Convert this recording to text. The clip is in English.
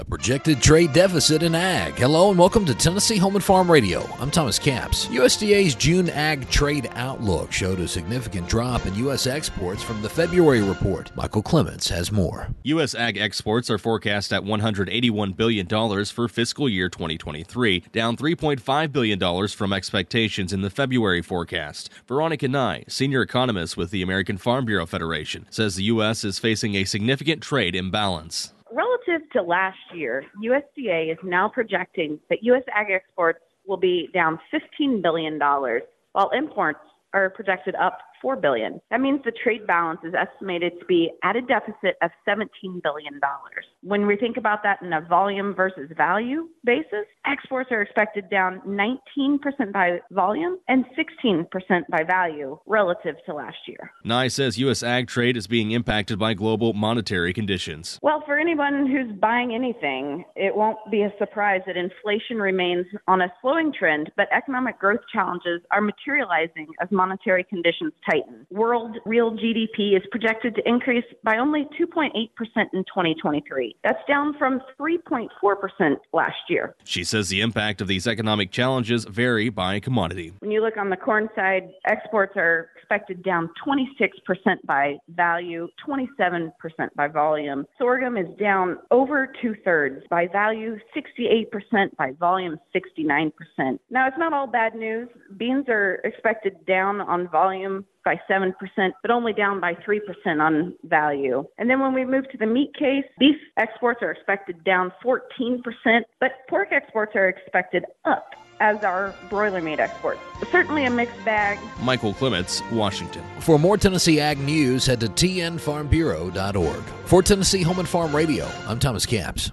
A projected trade deficit in ag. Hello and welcome to Tennessee Home and Farm Radio. I'm Thomas Capps. USDA's June ag trade outlook showed a significant drop in U.S. exports from the February report. Michael Clements has more. U.S. ag exports are forecast at $181 billion for fiscal year 2023, down $3.5 billion from expectations in the February forecast. Veronica Nigh, senior economist with the American Farm Bureau Federation, says the U.S. is facing a significant trade imbalance relative to last year, USDA is now projecting that U.S. ag exports will be down $15 billion, while imports are projected up 4 billion. That means the trade balance is estimated to be at a deficit of 17 billion dollars. When we think about that in a volume versus value basis, exports are expected down 19% by volume and 16% by value relative to last year. Nigh says U.S. ag trade is being impacted by global monetary conditions. Well, for anyone who's buying anything, it won't be a surprise that inflation remains on a slowing trend, but economic growth challenges are materializing as monetary conditions tighten tighten. World real GDP is projected to increase by only 2.8% in 2023. That's down from 3.4% last year. She says the impact of these economic challenges vary by commodity. When you look on the corn side, exports are expected down 26% by value, 27% by volume. Sorghum is down over two thirds by value, 68% by volume, 69%. Now, it's not all bad news. Beans are expected down on volume by 7%, but only down by 3% on value. And then when we move to the meat case, beef exports are expected down 14%, but pork exports are expected up as are broiler meat exports. Certainly a mixed bag. Michael Clements, Washington. For more Tennessee Ag News, head to tnfarmbureau.org. For Tennessee Home and Farm Radio, I'm Thomas Capps.